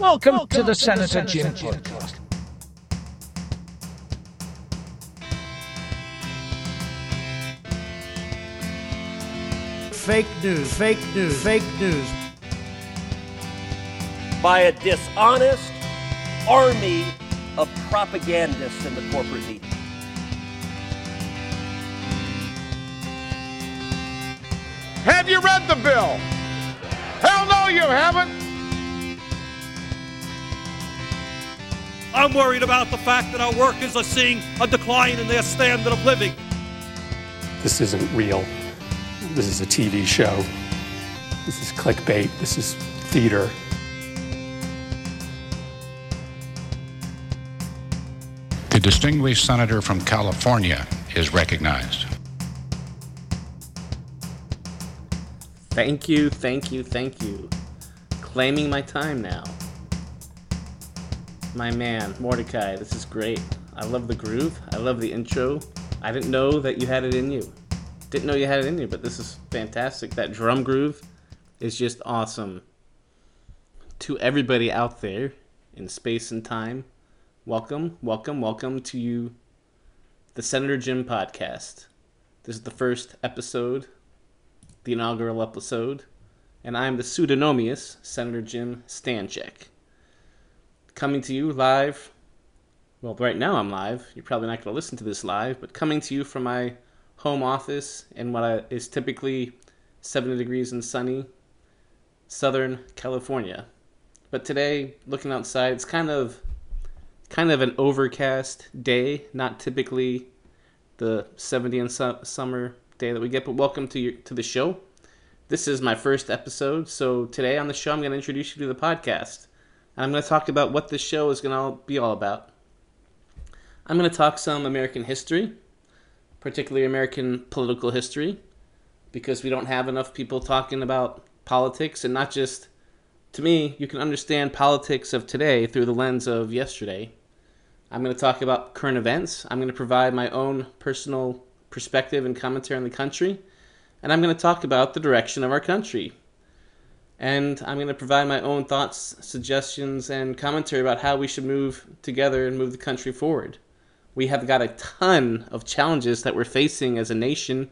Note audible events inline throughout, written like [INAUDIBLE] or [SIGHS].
Welcome, Welcome to the to Senator, the Jim, Jim podcast. Fake news, fake news, fake news. By a dishonest army of propagandists in the corporate media. Have you read the bill? Hell no, you haven't. I'm worried about the fact that our workers are seeing a decline in their standard of living. This isn't real. This is a TV show. This is clickbait. This is theater. The distinguished senator from California is recognized. Thank you, thank you, thank you. Claiming my time now. My man, Mordecai, this is great. I love the groove. I love the intro. I didn't know that you had it in you. Didn't know you had it in you, but this is fantastic. That drum groove is just awesome. To everybody out there in space and time, welcome, welcome, welcome to you, the Senator Jim podcast. This is the first episode, the inaugural episode, and I'm the pseudonymous Senator Jim Stanczyk. Coming to you live. Well, right now I'm live. You're probably not going to listen to this live, but coming to you from my home office in what is typically 70 degrees and sunny Southern California. But today, looking outside, it's kind of kind of an overcast day, not typically the 70 and su- summer day that we get. But welcome to your, to the show. This is my first episode, so today on the show, I'm going to introduce you to the podcast. And I'm going to talk about what this show is going to be all about. I'm going to talk some American history particularly American political history, because we don't have enough people talking about politics and not just. To me, you can understand politics of today through the lens of yesterday. I'm going to talk about current events. I'm going to provide my own personal perspective and commentary on the country. And I'm going to talk about the direction of our country. And I'm going to provide my own thoughts, suggestions, and commentary about how we should move together and move the country forward we have got a ton of challenges that we're facing as a nation.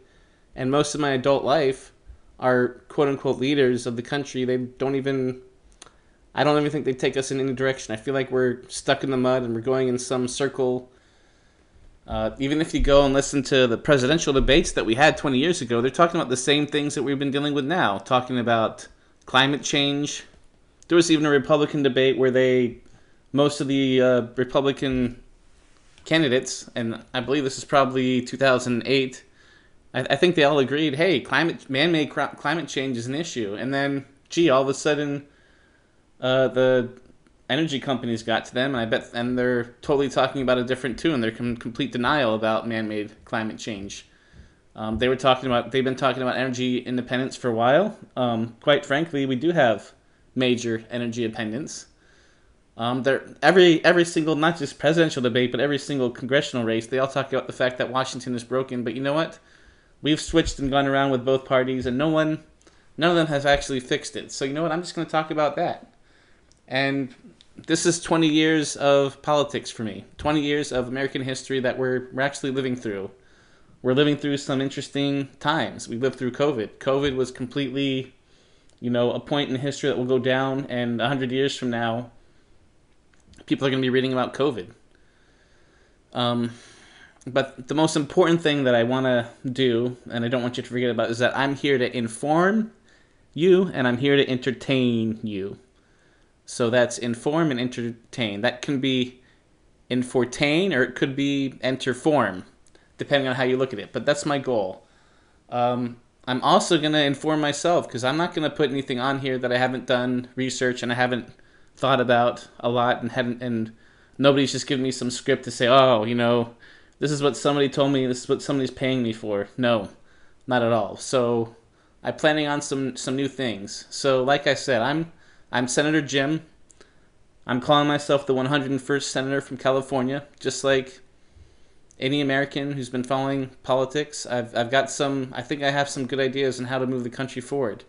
And most of my adult life, our quote unquote leaders of the country, they don't even, I don't even think they take us in any direction. I feel like we're stuck in the mud and we're going in some circle. Uh, even if you go and listen to the presidential debates that we had 20 years ago, they're talking about the same things that we've been dealing with now, talking about climate change. There was even a Republican debate where they, most of the uh, Republican candidates, and I believe this is probably 2008. I, I think they all agreed, hey, climate, man-made cr- climate change is an issue. And then, gee, all of a sudden, uh, the energy companies got to them, and I bet, and they're totally talking about a different tune. They're com- complete denial about man-made climate change. Um, they were talking about, they've been talking about energy independence for a while. Um, quite frankly, we do have major energy independence. Um, every every single not just presidential debate, but every single congressional race, they all talk about the fact that Washington is broken. But you know what? We've switched and gone around with both parties, and no one, none of them has actually fixed it. So you know what? I'm just going to talk about that. And this is 20 years of politics for me. 20 years of American history that we're we're actually living through. We're living through some interesting times. We lived through COVID. COVID was completely, you know, a point in history that will go down, and 100 years from now people are going to be reading about COVID. Um, but the most important thing that I want to do, and I don't want you to forget about, is that I'm here to inform you and I'm here to entertain you. So that's inform and entertain. That can be infortain or it could be enterform, depending on how you look at it. But that's my goal. Um, I'm also going to inform myself because I'm not going to put anything on here that I haven't done research and I haven't thought about a lot and hadn't and nobody's just giving me some script to say, oh, you know, this is what somebody told me, this is what somebody's paying me for. No, not at all. So I'm planning on some some new things. So like I said, I'm I'm Senator Jim. I'm calling myself the 101st senator from California, just like any American who's been following politics. I've I've got some I think I have some good ideas on how to move the country forward.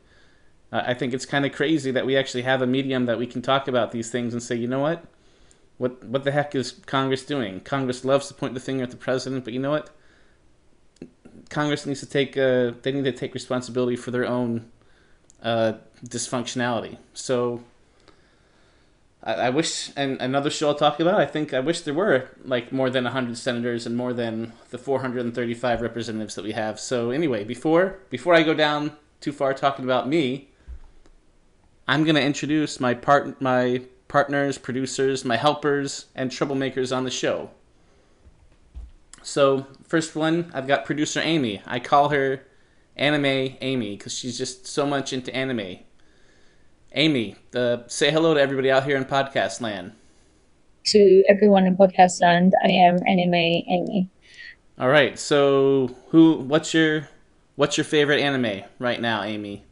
Uh, I think it's kind of crazy that we actually have a medium that we can talk about these things and say, you know what? What what the heck is Congress doing? Congress loves to point the finger at the president, but you know what? Congress needs to take uh, they need to take responsibility for their own uh, dysfunctionality. So I, I wish, and another show I'll talk about. I think I wish there were like more than hundred senators and more than the 435 representatives that we have. So anyway, before before I go down too far talking about me, I'm gonna introduce my part my partners, producers, my helpers, and troublemakers on the show. So, first one, I've got producer Amy. I call her Anime Amy because she's just so much into anime. Amy, uh, say hello to everybody out here in podcast land. To everyone in podcast land, I am Anime Amy. All right, so who? What's your what's your favorite anime right now, Amy?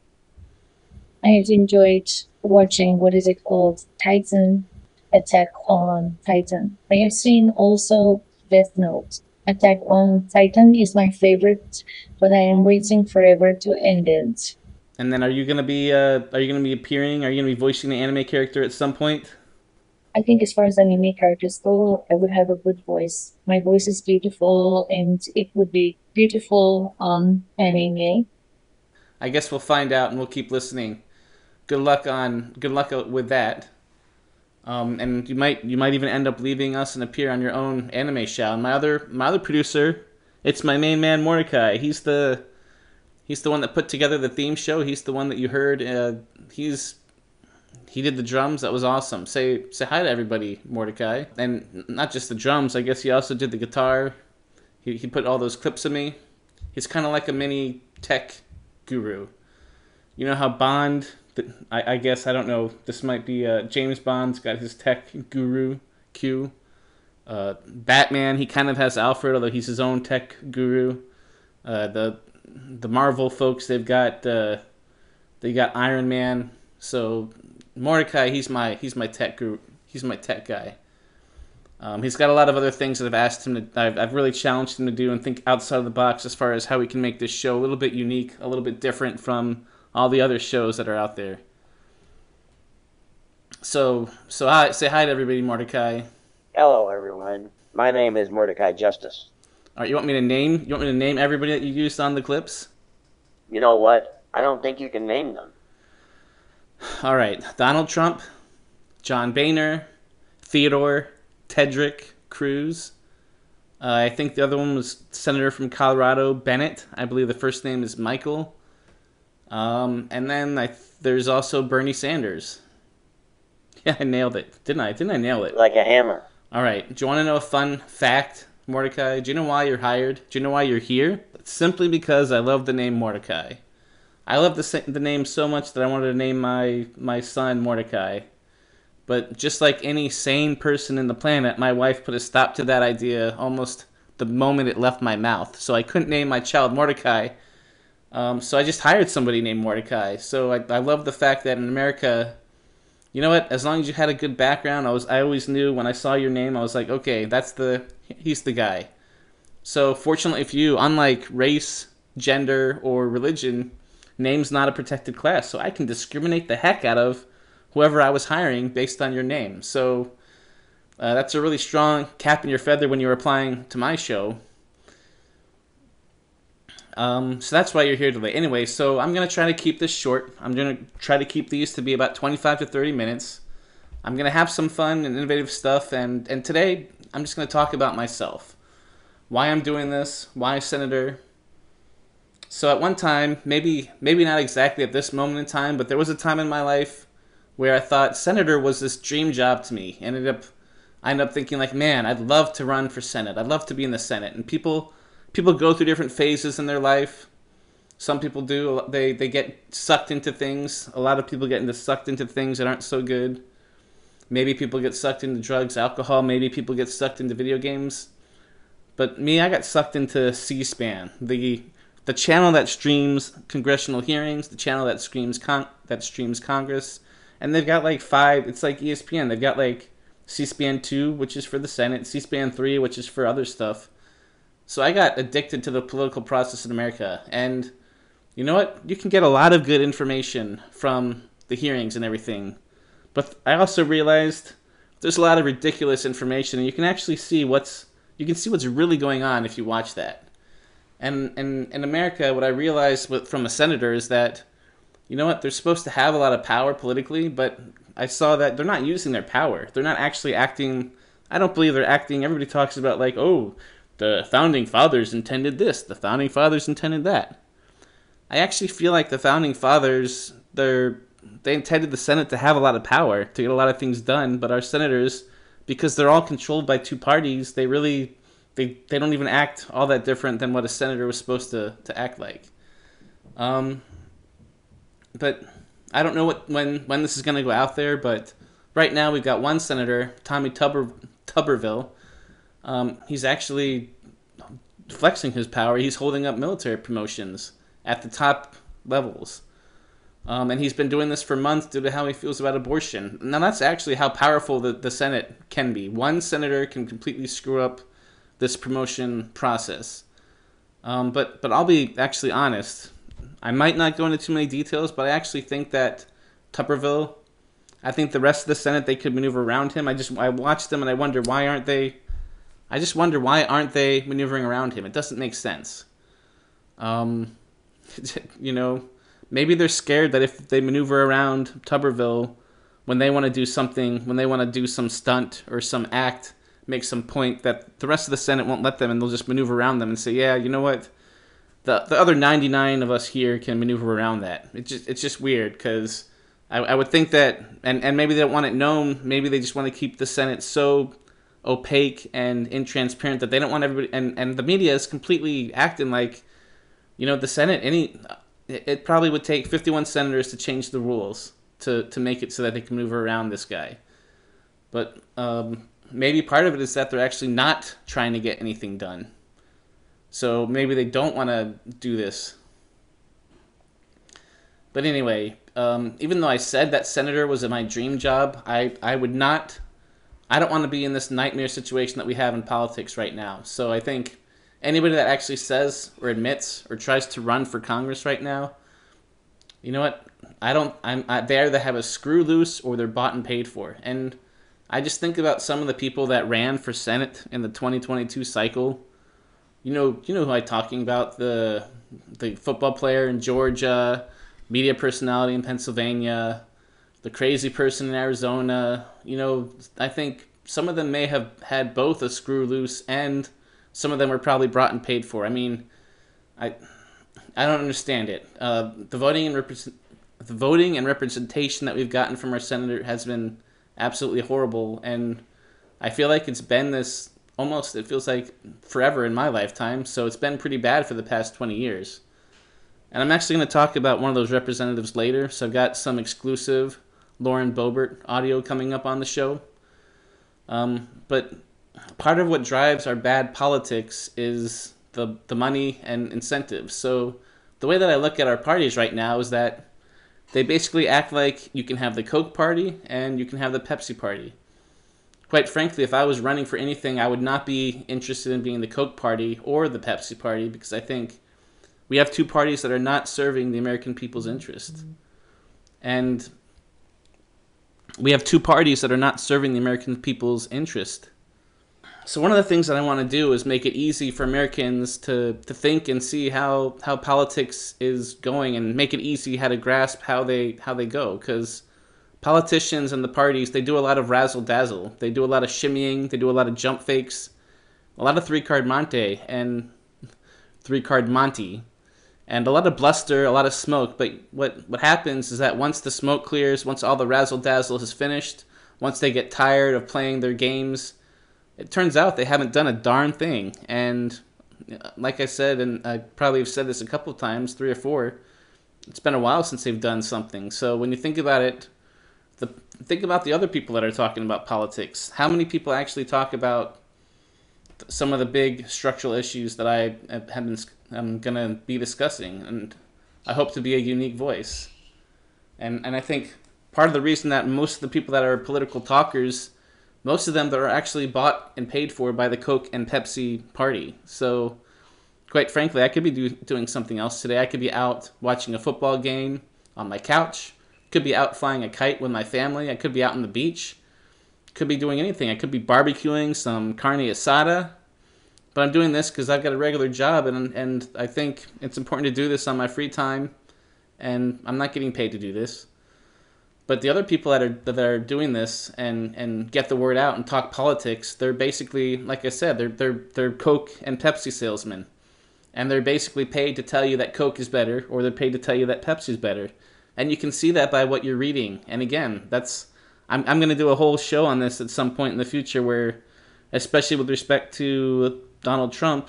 I have enjoyed watching what is it called, Titan Attack on Titan. I have seen also Death Note. Attack on Titan is my favorite, but I am waiting forever to end it. And then, are you gonna be uh, are you gonna be appearing? Are you gonna be voicing the anime character at some point? I think as far as anime characters go, I would have a good voice. My voice is beautiful, and it would be beautiful on anime. I guess we'll find out, and we'll keep listening. Good luck on good luck with that. Um, and you might you might even end up leaving us and appear on your own anime show. And my other my other producer, it's my main man Mordecai. He's the he's the one that put together the theme show. He's the one that you heard. Uh, he's he did the drums. That was awesome. Say say hi to everybody, Mordecai. And not just the drums. I guess he also did the guitar. He he put all those clips of me. He's kind of like a mini tech guru. You know how Bond I, I guess I don't know. This might be uh, James Bond's got his tech guru Q. Uh, Batman, he kind of has Alfred, although he's his own tech guru. Uh, the the Marvel folks, they've got uh, they got Iron Man. So Mordecai, he's my he's my tech guru. He's my tech guy. Um, he's got a lot of other things that I've asked him to. I've, I've really challenged him to do and think outside of the box as far as how we can make this show a little bit unique, a little bit different from all the other shows that are out there. So, so hi, say hi to everybody, Mordecai. Hello, everyone. My name is Mordecai Justice. All right, you want me to name? You want me to name everybody that you used on the clips? You know what? I don't think you can name them. All right, Donald Trump, John Boehner, Theodore, Tedrick, Cruz. Uh, I think the other one was Senator from Colorado, Bennet. I believe the first name is Michael. Um, and then I, there's also Bernie Sanders. [LAUGHS] Yeah, I nailed it. Didn't I? Didn't I nail it? Like a hammer. All right. Do you want to know a fun fact, Mordecai? Do you know why you're hired? Do you know why you're here? It's simply because I love the name Mordecai. I love the the name so much that I wanted to name my my son Mordecai. But just like any sane person in the planet, my wife put a stop to that idea almost the moment it left my mouth. So I couldn't name my child Mordecai um, so I just hired somebody named Mordecai. So I, I love the fact that in America, you know what? As long as you had a good background, I was I always knew when I saw your name, I was like, okay, that's the he's the guy. So fortunately for you, unlike race, gender, or religion, name's not a protected class. So I can discriminate the heck out of whoever I was hiring based on your name. So uh, that's a really strong cap in your feather when you're applying to my show. Um, so that's why you're here today. Anyway, so I'm gonna try to keep this short. I'm gonna try to keep these to be about 25 to 30 minutes. I'm gonna have some fun and innovative stuff, and and today I'm just gonna talk about myself, why I'm doing this, why senator. So at one time, maybe maybe not exactly at this moment in time, but there was a time in my life where I thought senator was this dream job to me. Ended up, I ended up thinking like, man, I'd love to run for senate. I'd love to be in the senate, and people people go through different phases in their life. Some people do. They they get sucked into things. A lot of people get into sucked into things that aren't so good. Maybe people get sucked into drugs, alcohol. Maybe people get sucked into video games. But me, I got sucked into C-SPAN, the the channel that streams congressional hearings, the channel that streams con- that streams Congress, and they've got like five. It's like ESPN. They've got like C-SPAN two, which is for the Senate, C-SPAN three, which is for other stuff so I got addicted to the political process in America. And, you know what? You can get a lot of good information from the hearings and everything. But I also realized there's a lot of ridiculous information, and you can actually see what's you can see what's really going on if you watch that. And and in America, what I realized from a senator is that you know what they're supposed to have a lot of power politically, but I saw that they're not using their power. They're not actually acting. I don't believe they're acting. Everybody talks about like, oh, the founding fathers intended this. The founding fathers intended that. I actually feel like the founding fathers they're they intended the Senate to have a lot of power to get a lot of things done, but our senators, because they're all controlled by two parties, they really they they don't even act all that different than what a senator was supposed to to act like. Um, but I don't know what when when this is going to go out there, but right now we've got one senator, Tommy Tuber, Tuberville. Um, he's actually flexing his power. He's holding up military promotions at the top levels. Um, and he's been doing this for months due to how he feels about abortion. Now, that's actually how powerful the, the Senate can be. One senator can completely screw up this promotion process. Um, but, but I'll be actually honest. I might not go into too many details, but I actually think that Tuberville, I think the rest of the Senate, they could maneuver around him. I just I watched them and I wonder why aren't they. I just wonder why aren't they maneuvering around him? It doesn't make sense. Um, [LAUGHS] you know, maybe they're scared that if they maneuver around Tuberville when they want to do something, when they want to do some stunt or some act, make some point that the rest of the Senate won't let them, and they'll just maneuver around them and say, "Yeah, you know what? The the other 99 of us here can maneuver around that." It's just it's just weird because I, I would think that, and and maybe they don't want it known. Maybe they just want to keep the Senate so opaque and intransparent that they don't want everybody, and and the media is completely acting like, you know, the Senate any it probably would take 51 senators to change the rules to, to make it so that they can move around this guy. But um, maybe part of it is that they're actually not trying to get anything done. So maybe they don't want to do this. But anyway, um, even though I said that senator was in my dream job, I, I would not, I don't want to be in this nightmare situation that we have in politics right now. So I think anybody that actually says or admits or tries to run for Congress right now, you know what? I don't. I'm I, they either have a screw loose or they're bought and paid for. And I just think about some of the people that ran for Senate in the 2022 cycle. You know, you know who I'm talking about the the football player in Georgia, media personality in Pennsylvania, the crazy person in Arizona. You know, I think some of them may have had both a screw loose and some of them were probably brought and paid for. I mean, I I don't understand it. Uh, the voting and represent, the voting and representation that we've gotten from our senator has been absolutely horrible, and I feel like it's been this almost. It feels like forever in my lifetime. So it's been pretty bad for the past twenty years. And I'm actually going to talk about one of those representatives later. So I've got some exclusive Lauren Boebert audio coming up on the show. Um, but part of what drives our bad politics is the the money and incentives. So the way that I look at our parties right now is that they basically act like you can have the Coke party and you can have the Pepsi party. Quite frankly, if I was running for anything, I would not be interested in being the Coke party or the Pepsi party because I think we have two parties that are not serving the American people's interest. And we have two parties that are not serving the American people's interest. So one of the things that I want to do is make it easy for Americans to, to think and see how, how politics is going and make it easy how to grasp how they how they go because politicians and the parties they do a lot of razzle dazzle. They do a lot of shimmying, they do a lot of jump fakes, a lot of three card Monte and three card Monty and a lot of bluster, a lot of smoke. But what what happens is that once the smoke clears, once all the razzle dazzle is finished, once they get tired of playing their games, it turns out they haven't done a darn thing. And uh, like I said, and I probably have said this a couple of times, three or four, it's been a while since they've done something. So when you think about it, the, think about the other people that are talking about politics. How many people actually talk about some of the big structural issues that I have been I'm gonna be discussing, and I hope to be a unique voice. And and I think part of the reason that most of the people that are political talkers most of them that are actually bought and paid for by the Coke and Pepsi party. So quite frankly, I could be do, doing something else today. I could be out watching a football game on my couch. Could be out flying a kite with my family. I could be out on the beach. Could be doing anything. I could be barbecuing some carne asada. But I'm doing this because I've got a regular job, and and I think it's important to do this on my free time, and I'm not getting paid to do this. But the other people that are that are doing this and and get the word out and talk politics, they're basically, like I said, they're they're they're Coke and Pepsi salesmen, and they're basically paid to tell you that Coke is better, or they're paid to tell you that Pepsi is better, and you can see that by what you're reading. And again, that's I'm I'm going to do a whole show on this at some point in the future where, especially with respect to Donald Trump,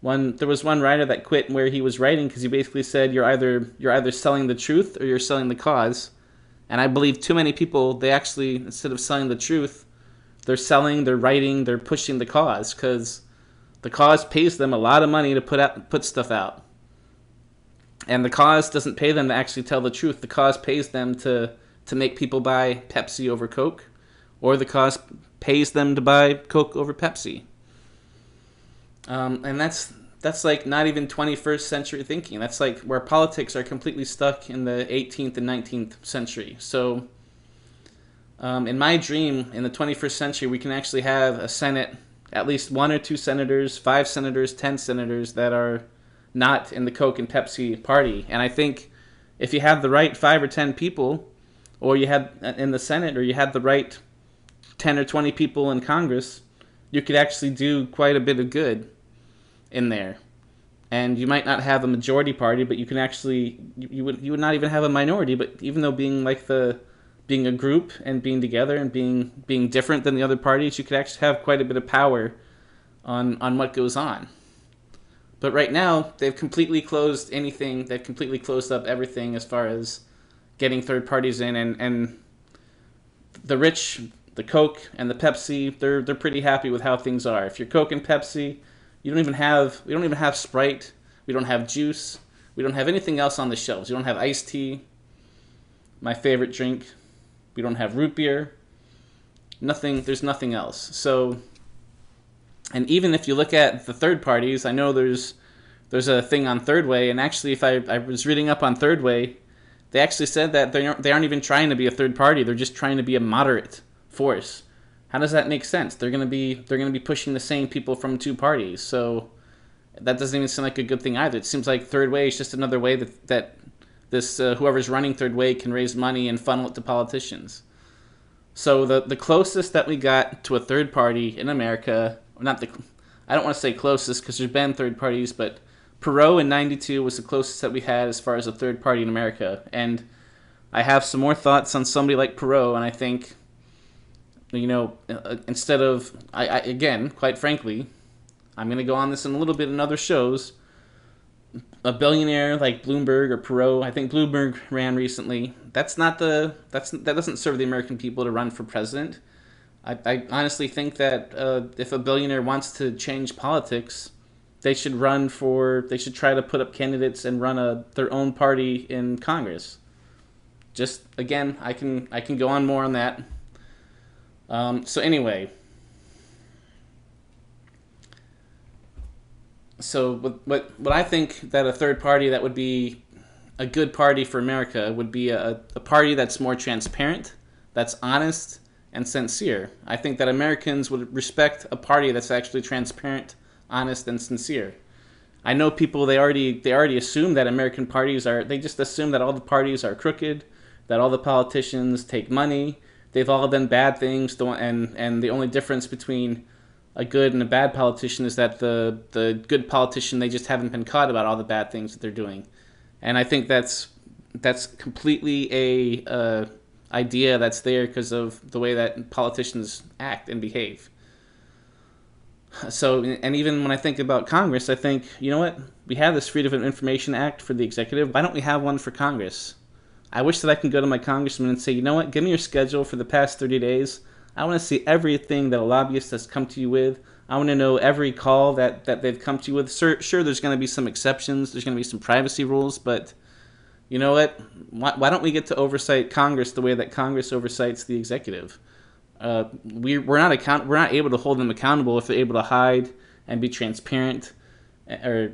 one there was one writer that quit where he was writing because he basically said you're either you're either selling the truth or you're selling the cause, and I believe too many people they actually instead of selling the truth, they're selling, they're writing, they're pushing the cause because the cause pays them a lot of money to put out put stuff out. And the cause doesn't pay them to actually tell the truth. The cause pays them to to make people buy Pepsi over Coke, or the cause pays them to buy Coke over Pepsi. Um, and that's that's like not even 21st century thinking. That's like where politics are completely stuck in the 18th and 19th century. So, um, in my dream, in the 21st century, we can actually have a Senate, at least one or two senators, five senators, ten senators that are not in the Coke and Pepsi party. And I think if you have the right five or ten people, or you had uh, in the Senate, or you had the right 10 or 20 people in Congress, you could actually do quite a bit of good in there. And you might not have a majority party, but you can actually you, you would you would not even have a minority, but even though being like the being a group and being together and being being different than the other parties, you could actually have quite a bit of power on on what goes on. But right now, they've completely closed anything. They've completely closed up everything as far as getting third parties in, and and the rich, the Coke and the Pepsi, they're they're pretty happy with how things are. If you're Coke and Pepsi, you don't even have we don't even have Sprite. We don't have juice. We don't have anything else on the shelves. We don't have iced tea. My favorite drink. We don't have root beer. Nothing. There's nothing else. So, and even if you look at the third parties, I know there's there's a thing on Third Way, and actually, if I I was reading up on Third Way, they actually said that they aren't they aren't even trying to be a third party. They're just trying to be a moderate force. How does that make sense? They're gonna be they're gonna be pushing the same people from two parties. So that doesn't even seem like a good thing either. It seems like third way is just another way that that this uh, whoever's running third way can raise money and funnel it to politicians. So the the closest that we got to a third party in America, not the I don't want to say closest because there's been third parties, but Perot in '92 was the closest that we had as far as a third party in America, and I have some more thoughts on somebody like Perot, and I think you know, uh, instead of I, I again, quite frankly, I'm going to go on this in a little bit in other shows. A billionaire like Bloomberg or Perot, I think Bloomberg ran recently. That's not the that's that doesn't serve the American people to run for president. I, I honestly think that uh, if a billionaire wants to change politics, they should run for they should try to put up candidates and run a their own party in Congress. Just again, I can I can go on more on that. Um, so anyway, so what, what what I think that a third party that would be a good party for America would be a, a party that's more transparent, that's honest and sincere. I think that Americans would respect a party that's actually transparent, honest, and sincere. I know people they already they already assume that American parties are they just assume that all the parties are crooked, that all the politicians take money, they've all done bad things. And and the only difference between a good and a bad politician is that the the good politician they just haven't been caught about all the bad things that they're doing, and I think that's that's completely a uh, idea that's there because of the way that politicians act and behave. So, and even when I think about Congress, I think, you know what? We have this Freedom of Information Act for the executive. Why don't we have one for Congress? I wish that I can go to my congressman and say, you know what, give me your schedule for the past 30 days. I want to see everything that a lobbyist has come to you with. I want to know every call that, that they've come to you with. Sure, sure there's going to be some exceptions, there's going to be some privacy rules, but you know what? Why, why don't we get to oversight Congress the way that Congress oversights the executive? Uh, we, we're not account we're not able to hold them accountable if they're able to hide and be transparent or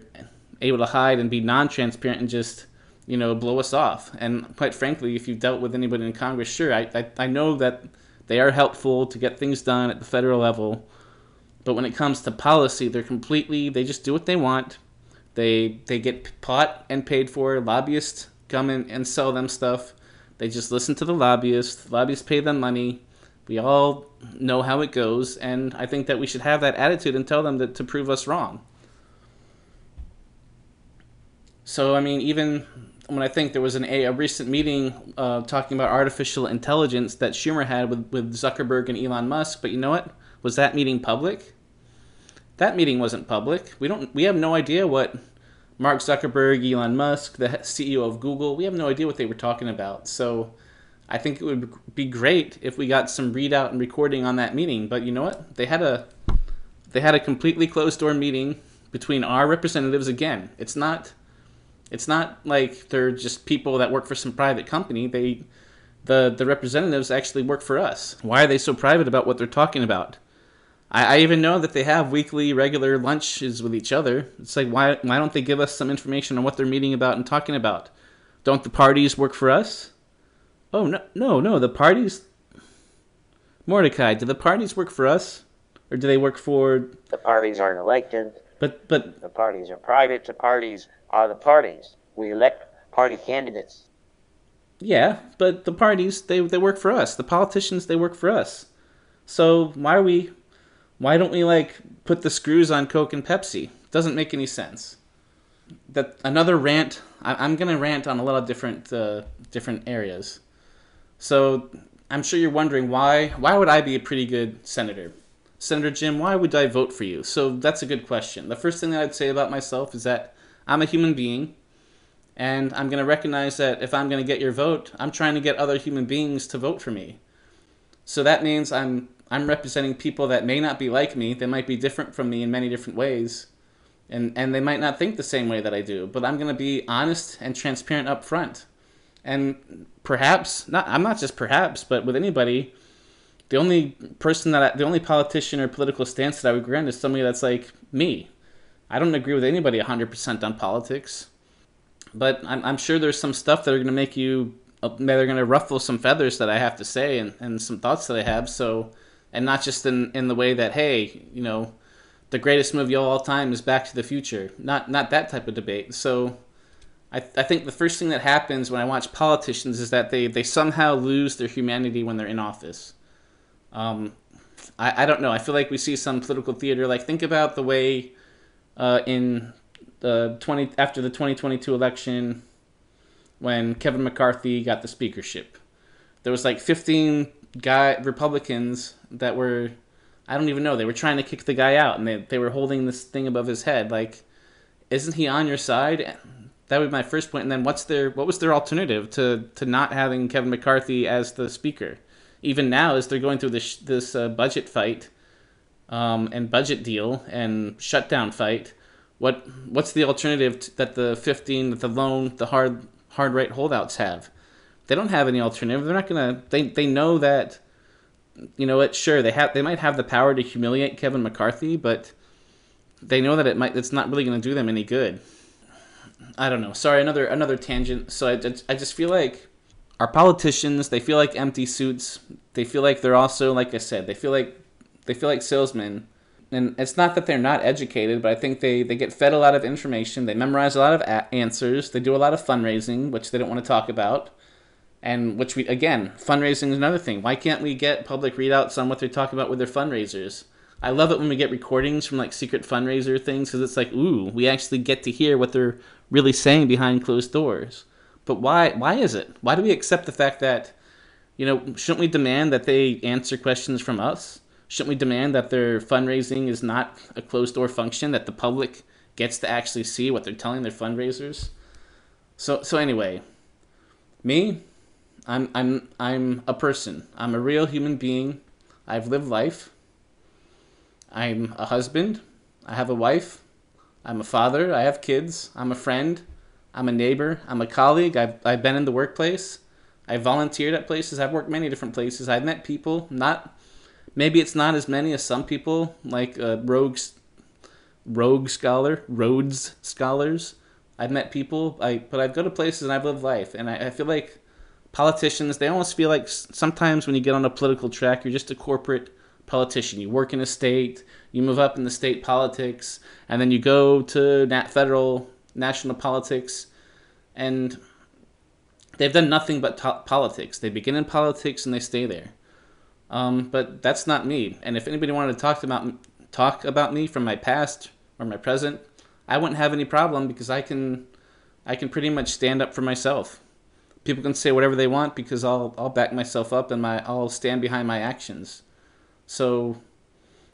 able to hide and be non-transparent and just you know blow us off. And quite frankly, if you've dealt with anybody in Congress, sure, I I, I know that they are helpful to get things done at the federal level. But when it comes to policy, they're completely they just do what they want. They they get bought and paid for. Lobbyists come in and sell them stuff. They just listen to the lobbyists. Lobbyists pay them money. We all know how it goes, and I think that we should have that attitude and tell them that to prove us wrong. So I mean, even when I think there was an, a, a recent meeting uh, talking about artificial intelligence that Schumer had with, with Zuckerberg and Elon Musk, but you know what? Was that meeting public? That meeting wasn't public. We don't. We have no idea what Mark Zuckerberg, Elon Musk, the CEO of Google. We have no idea what they were talking about. So I think it would be great if we got some readout and recording on that meeting. But you know what? They had a they had a completely closed door meeting between our representatives again. It's not it's not like they're just people that work for some private company. They the the representatives actually work for us. Why are they so private about what they're talking about? I, I even know that they have weekly regular lunches with each other. It's like why why don't they give us some information on what they're meeting about and talking about? Don't the parties work for us? Oh no no no the parties Mordecai, do the parties work for us? Or do they work for The parties aren't elected. But but The parties are private. The parties are the parties. We elect party candidates. Yeah, but the parties they they work for us. The politicians they work for us. So why are we why don't we like put the screws on Coke and Pepsi? Doesn't make any sense. That another rant. I, I'm gonna rant on a lot of different uh, different areas. So I'm sure you're wondering why why would I be a pretty good senator? Senator Jim, why would I vote for you? So that's a good question. The first thing that I'd say about myself is that I'm a human being, and I'm going to recognize that if I'm going to get your vote, I'm trying to get other human beings to vote for me. So that means I'm I'm representing people that may not be like me. They might be different from me in many different ways, and and they might not think the same way that I do. But I'm going to be honest and transparent up front, and perhaps not. I'm not just perhaps, but with anybody the only person that I, the only politician or political stance that I would grant is somebody that's like me. I don't agree with anybody 100% on politics, but I'm, I'm sure there's some stuff that are going to make you uh, that are going to ruffle some feathers that I have to say and, and some thoughts that I have. So, and not just in, in the way that hey, you know, the greatest movie of all time is Back to the Future. Not not that type of debate. So. I, I think the first thing that happens when I watch politicians is that they, they somehow lose their humanity when they're in office. Um, I, I don't know. I feel like we see some political theater. Like think about the way uh, in the twenty after the twenty twenty two election when Kevin McCarthy got the speakership. There was like fifteen guy Republicans that were I don't even know they were trying to kick the guy out and they they were holding this thing above his head like isn't he on your side? That would be my first point. And then what's their what was their alternative to to not having Kevin McCarthy as the speaker? Even now as they're going through this this uh, budget fight um, and budget deal and shutdown fight, what what's the alternative t- that the 15 that the lone the hard hard right holdouts have? They don't have any alternative. They're not gonna. They they know that. You know what? Sure, they have. They might have the power to humiliate Kevin McCarthy, but they know that it might. It's not really going to do them any good. I don't know. Sorry, another another tangent. So I, I just feel like our politicians they feel like empty suits they feel like they're also like i said they feel like they feel like salesmen. And it's not that they're not educated but i think they they get fed a lot of information they memorize a lot of a- answers they do a lot of fundraising which they don't want to talk about and which we again fundraising is another thing. Why can't we get public readouts on what they're talking about with their fundraisers? I love it when we get recordings from like secret fundraiser things because it's like ooh we actually get to hear what they're really saying behind closed doors but why? Why is it? Why do we accept the fact that, you know, shouldn't we demand that they answer questions from us? Shouldn't we demand that their fundraising is not a closed door function that the public gets to actually see what they're telling their fundraisers? So so anyway, me, I'm I'm I'm a person. I'm a real human being. I've lived life. I'm a husband. I have a wife. I'm a father. I have kids. I'm a friend. I'm a neighbor. I'm a colleague. I've, I've been in the workplace. I've volunteered at places. I've worked many different places. I've met people. Not maybe it's not as many as some people like uh, rogues, rogue scholar, Rhodes scholars. I've met people, I but I've go to places and I've lived life, and I, I feel like politicians they almost feel like sometimes when you get on a political track, you're just a corporate politician. You work in a state, you move up in the state politics, and then you go to nat- federal national politics, and they've done nothing but politics. They begin in politics and they stay there. Um, but that's not me. And if anybody wanted to talk about talk about me from my past or my present, I wouldn't have any problem because I can I can pretty much stand up for myself. People can say whatever they want because I'll I'll back myself up and my I'll stand behind my actions. So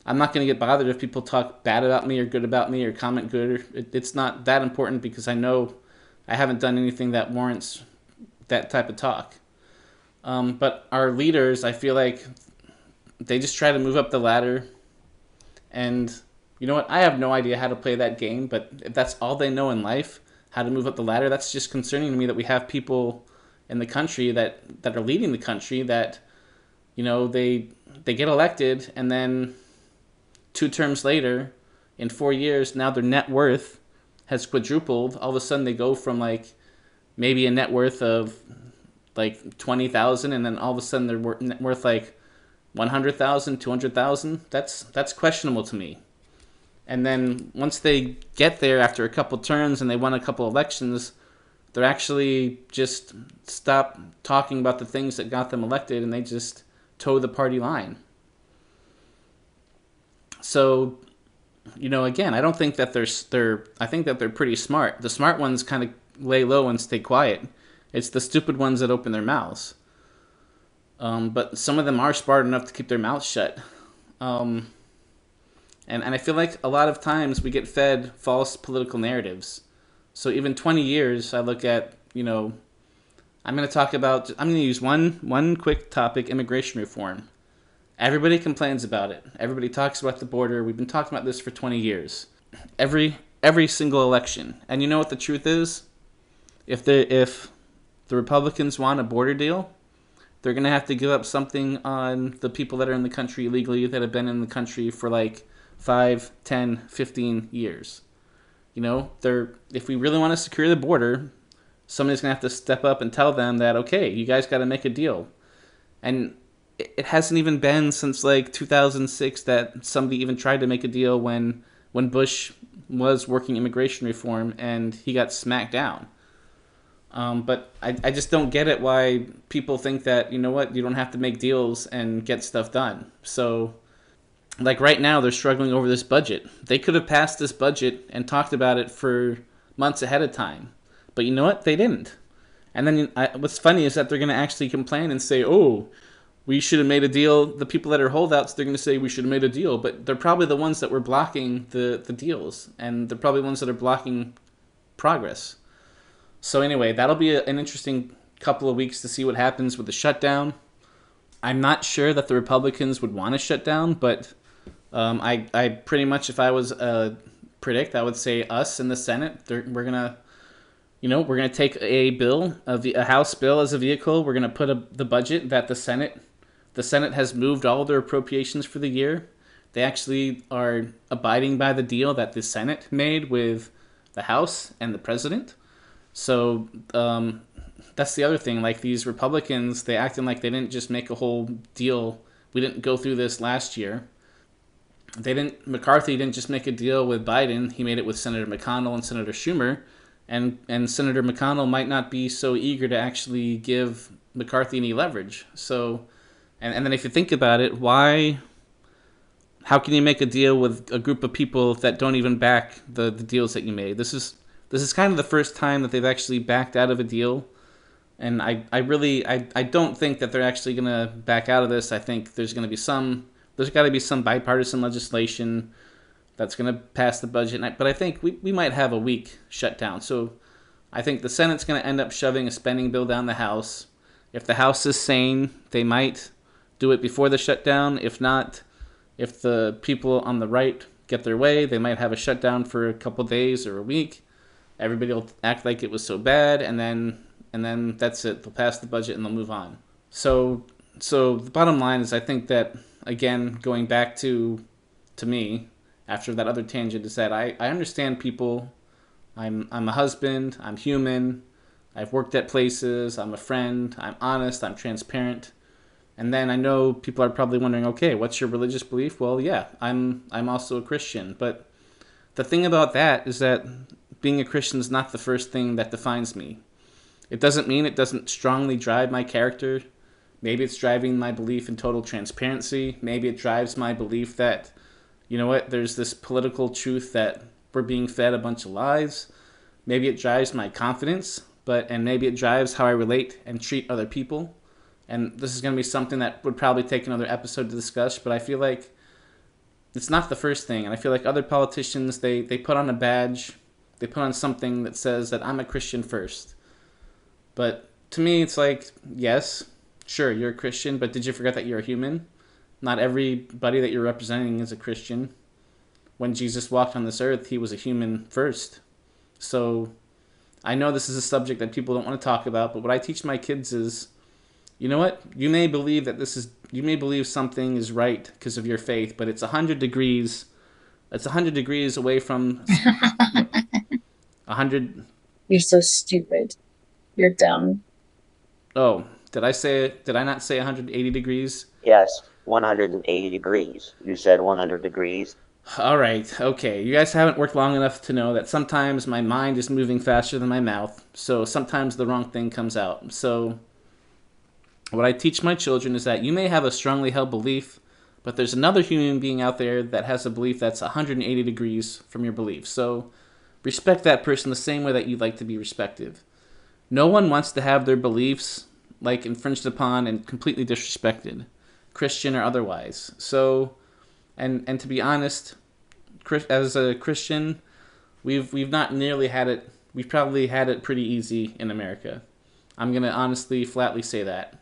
I'm not going to get bothered if people talk bad about me or good about me or comment good. It, it's not that important because I know I haven't done anything that warrants that type of talk. Um, but our leaders, I feel like they just try to move up the ladder. And you know what? I have no idea how to play that game, but if that's all they know in life, how to move up the ladder, that's just concerning to me that we have people in the country that, that are leading the country that, you know, they they get elected and then two terms later, in four years, now their net worth has quadrupled. All of a sudden they go from like maybe a net worth of like 20,000 and then all of a sudden they're worth like 100,000, 200,000. That's that's questionable to me. And then once they get there after a couple turns and they won a couple elections, they're actually just stop talking about the things that got them elected and they just toe the party line. So, you know, again, I don't think that they're they're I think that they're pretty smart. The smart ones kind of lay low and stay quiet. It's the stupid ones that open their mouths. Um, but some of them are smart enough to keep their mouths shut. Um, and, and I feel like a lot of times we get fed false political narratives. So even 20 years, I look at, you know, I'm going to talk about, I'm going to use one, one quick topic immigration reform. Everybody complains about it. Everybody talks about the border. We've been talking about this for 20 years. Every every single election. And you know what the truth is? If the if the Republicans want a border deal, they're going to have to give up something on the people that are in the country illegally that have been in the country for like 5, 10, 15 years. You know, they're if we really want to secure the border, somebody's going to have to step up and tell them that okay, you guys got to make a deal. And it hasn't even been since like 2006 that somebody even tried to make a deal when when Bush was working immigration reform and he got smacked down. Um, but I, I just don't get it why people think that, you know what, you don't have to make deals and get stuff done. So, like right now, they're struggling over this budget. They could have passed this budget and talked about it for months ahead of time. But you know what? They didn't. And then I, what's funny is that they're going to actually complain and say, oh, we should have made a deal. The people that are holdouts, they're going to say we should have made a deal. But they're probably the ones that were blocking the, the deals. And they're probably the ones that are blocking progress. So anyway, that'll be a, an interesting couple of weeks to see what happens with the shutdown. I'm not sure that the Republicans would want to shut down, but um, I, I pretty much, if I was a predict, I would say us in the Senate, we're gonna, you know, we're gonna take a bill, a, a House bill as a vehicle. We're gonna put a, the budget that the Senate, the Senate has moved all their appropriations for the year. They actually are abiding by the deal that the Senate made with the House and the President. So um, that's the other thing. Like these Republicans, they acting like they didn't just make a whole deal. We didn't go through this last year. They didn't. McCarthy didn't just make a deal with Biden. He made it with Senator McConnell and Senator Schumer, and and Senator McConnell might not be so eager to actually give McCarthy any leverage. So, and and then if you think about it, why? How can you make a deal with a group of people that don't even back the, the deals that you made? This is this is kind of the first time that they've actually backed out of a deal. And I, I really I, I don't think that they're actually gonna back out of this. I think there's gonna be some there's gotta be some bipartisan legislation that's gonna pass the budget. But I think we, we might have a week shutdown. So I think the Senate's gonna end up shoving a spending bill down the House. If the House is sane, they might do it before the shutdown. If not, if the people on the right get their way, they might have a shutdown for a couple days or a week everybody will act like it was so bad, and then and then that's it. They'll pass the budget and they'll move on. So so the bottom line is, I think that again, going back to to me, after that other tangent is that I, I understand people. I'm I'm a husband. I'm human. I've worked at places. I'm a friend. I'm honest. I'm transparent. And then I know people are probably wondering, okay, what's your religious belief? Well, yeah, I'm I'm also a Christian. But the thing about that is that being a Christian is not the first thing that defines me. It doesn't mean it doesn't strongly drive my character. Maybe it's driving my belief in total transparency. Maybe it drives my belief that, you know what, there's this political truth that we're being fed a bunch of lies. Maybe it drives my confidence, but and maybe it drives how I relate and treat other people. And this is going to be something that would probably take another episode to discuss, but I feel like it's not the first thing. And I feel like other politicians they they put on a badge, they put on something that says that I'm a Christian first. But to me it's like, yes, sure, you're a Christian, but did you forget that you're a human? Not everybody that you're representing is a Christian. When Jesus walked on this earth, he was a human first. So I know this is a subject that people don't want to talk about, but what I teach my kids is you know what? You may believe that this is you may believe something is right because of your faith, but it's 100 degrees it's 100 degrees away from [LAUGHS] 100 You're so stupid. You're dumb. Oh, did I say did I not say 180 degrees? Yes, 180 degrees. You said 100 degrees. All right, okay. You guys haven't worked long enough to know that sometimes my mind is moving faster than my mouth, so sometimes the wrong thing comes out. So, what I teach my children is that you may have a strongly held belief, but there's another human being out there that has a belief that's 180 degrees from your belief. So, respect that person the same way that you'd like to be respected. No one wants to have their beliefs like infringed upon and completely disrespected, Christian or otherwise. So, and and to be honest, as a Christian, we've we've not nearly had it. We've probably had it pretty easy in America. I'm gonna honestly, flatly say that.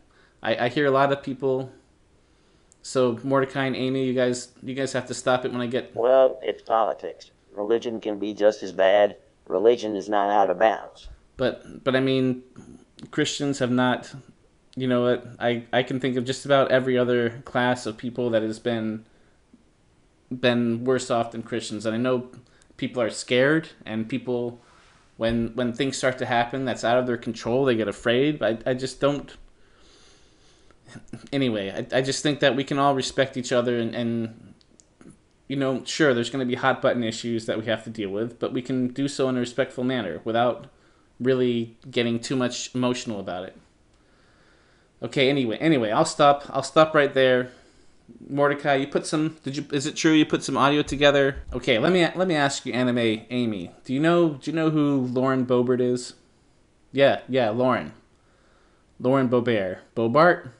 I, I hear a lot of people. So Mordecai and Amy, you guys, you guys have to stop it when I get. Well, it's politics. Religion can be just as bad. Religion is not out of bounds. But but I mean, Christians have not. You know what? I I can think of just about every other class of people that has been been worse off than Christians. And I know people are scared and people when when things start to happen that's out of their control, they get afraid. But I I just don't anyway, I, I just think that we can all respect each other and, and you know, sure, there's going to be hot button issues that we have to deal with, but we can do so in a respectful manner without really getting too much emotional about it. Okay, anyway, anyway, I'll stop. I'll stop right there. Mordecai, you put some. Did you? Is it true you put some audio together? Okay, let me let me ask you, anime Amy. Do you know? Do you know who Lauren Boebert is? Yeah, yeah, Lauren. Lauren Boebert. Bobart.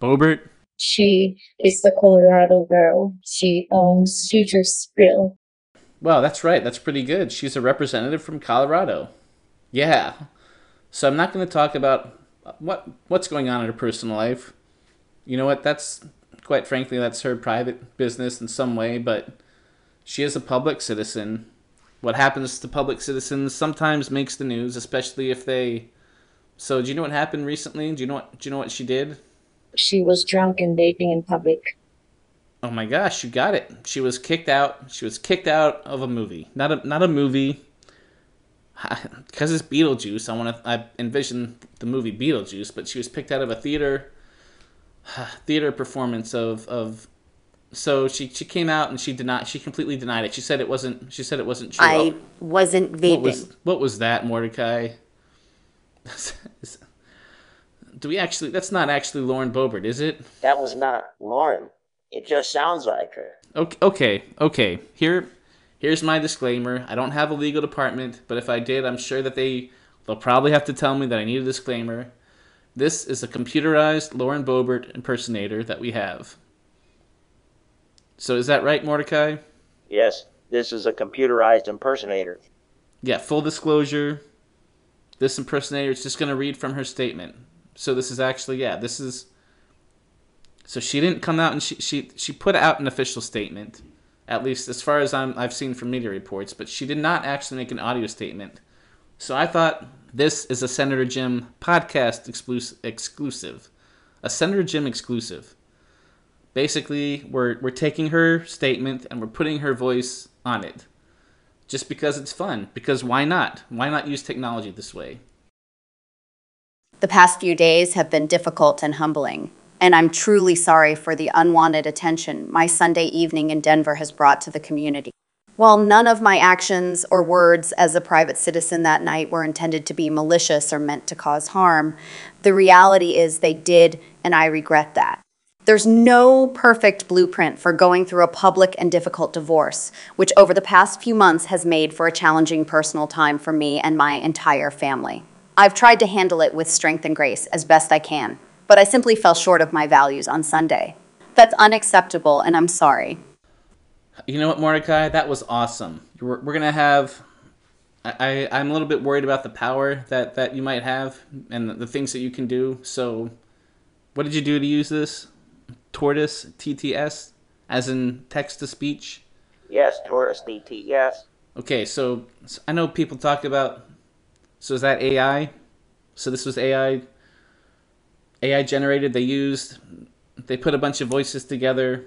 Boebert. She is the Colorado girl. She owns Shooters Grill. Wow, that's right. That's pretty good. She's a representative from Colorado. Yeah. So I'm not going to talk about what what's going on in her personal life. You know what? That's quite frankly that's her private business in some way, but she is a public citizen. What happens to public citizens sometimes makes the news, especially if they So, do you know what happened recently? Do you know what do you know what she did? She was drunk and vaping in public. Oh my gosh, you got it. She was kicked out. She was kicked out of a movie. Not a not a movie. [LAUGHS] Because it's Beetlejuice, I want to. I envision the movie Beetlejuice, but she was picked out of a theater [SIGHS] theater performance of of. So she she came out and she denied. She completely denied it. She said it wasn't. She said it wasn't true. I wasn't vaping. What was, what was that, Mordecai? [LAUGHS] Do we actually? That's not actually Lauren Boebert, is it? That was not Lauren. It just sounds like her. Okay, okay, okay. Here, here's my disclaimer. I don't have a legal department, but if I did, I'm sure that they they'll probably have to tell me that I need a disclaimer. This is a computerized Lauren Boebert impersonator that we have. So is that right, Mordecai? Yes, this is a computerized impersonator. Yeah, full disclosure. This impersonator is just going to read from her statement. So this is actually yeah, this is so she didn't come out and she she she put out an official statement, at least as far as I'm I've seen from media reports, but she did not actually make an audio statement. So I thought this is a Senator Jim podcast exclusive, exclusive, a Senator Jim exclusive. Basically, we're we're taking her statement and we're putting her voice on it. Just because it's fun. Because why not? Why not use technology this way? The past few days have been difficult and humbling, and I'm truly sorry for the unwanted attention my Sunday evening in Denver has brought to the community. While none of my actions or words as a private citizen that night were intended to be malicious or meant to cause harm, the reality is they did, and I regret that. There's no perfect blueprint for going through a public and difficult divorce, which over the past few months has made for a challenging personal time for me and my entire family. I've tried to handle it with strength and grace as best I can, but I simply fell short of my values on Sunday. That's unacceptable, and I'm sorry. You know what, Mordecai? That was awesome. We're, we're gonna have. I, I I'm a little bit worried about the power that that you might have and the, the things that you can do. So, what did you do to use this? Tortoise TTS, as in text to speech. Yes, Tortoise, DT, yes. Okay, so, so I know people talk about. So is that AI? So this was AI. AI generated. They used. They put a bunch of voices together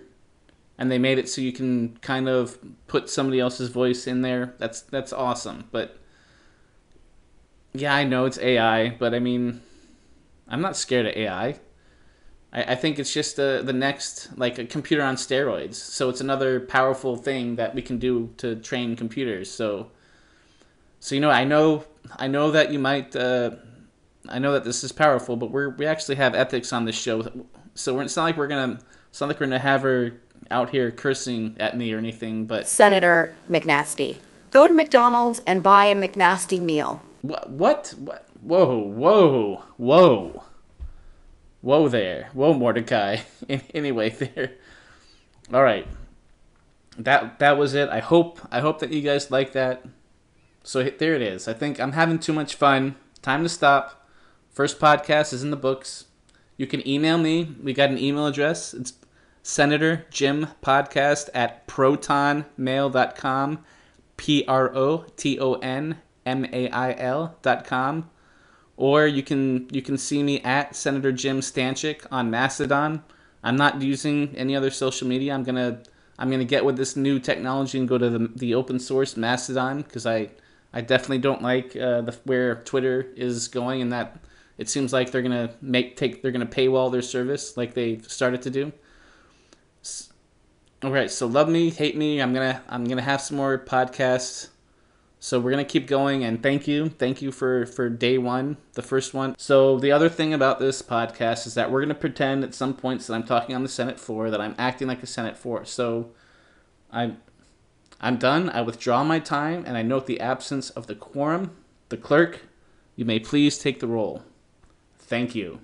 and they made it so you can kind of put somebody else's voice in there. That's that's awesome. But yeah, I know it's AI, but I mean, I'm not scared of AI. I, I think it's just the the next like a computer on steroids. So it's another powerful thing that we can do to train computers. So so you know, I know I know that you might. Uh, I know that this is powerful, but we're we actually have ethics on this show, so we're, it's not like we're gonna. It's not like we're gonna have her out here cursing at me or anything, but Senator McNasty. Go to McDonald's and buy a McNasty meal. what? What? What? Whoa! Whoa! Whoa! Whoa there! Whoa, Mordecai. [LAUGHS] anyway, there. All right. That that was it. I hope I hope that you guys like that. So there it is. I think I'm having too much fun. Time to stop. First podcast is in the books. You can email me. We got an email address. It's Senator Jim Podcast at protonmail.com. P R O T O N M A I L dot com. Or you can you can see me at Senator Jim Stanczyk on Mastodon. I'm not using any other social media. I'm gonna I'm gonna get with this new technology and go to the, the open source Mastodon because I I definitely don't like uh, the where Twitter is going and that it seems like they're gonna make take they're gonna paywall their service like they started to do. All right, so love me, hate me. I'm gonna I'm gonna have some more podcasts. So we're gonna keep going, and thank you, thank you for for day one, the first one. So the other thing about this podcast is that we're gonna pretend at some points that I'm talking on the Senate floor, that I'm acting like a Senate floor. So I'm I'm done. I withdraw my time, and I note the absence of the quorum. The clerk, you may please take the roll. Thank you.